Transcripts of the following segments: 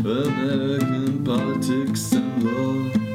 American politics and law.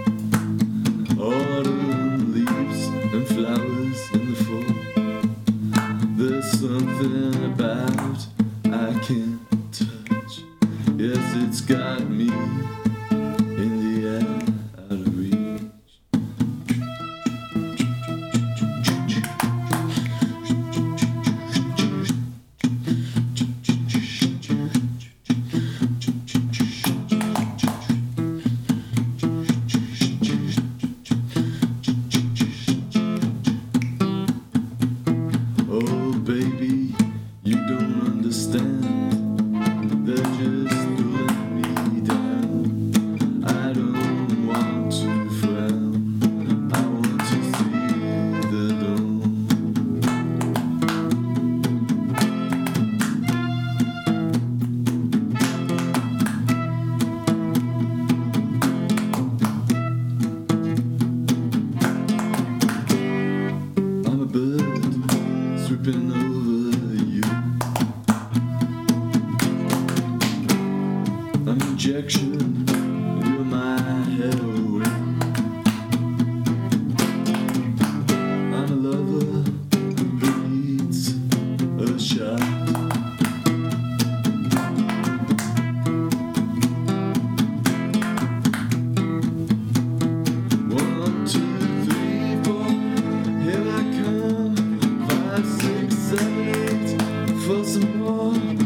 tripping over you. I'm injection. more.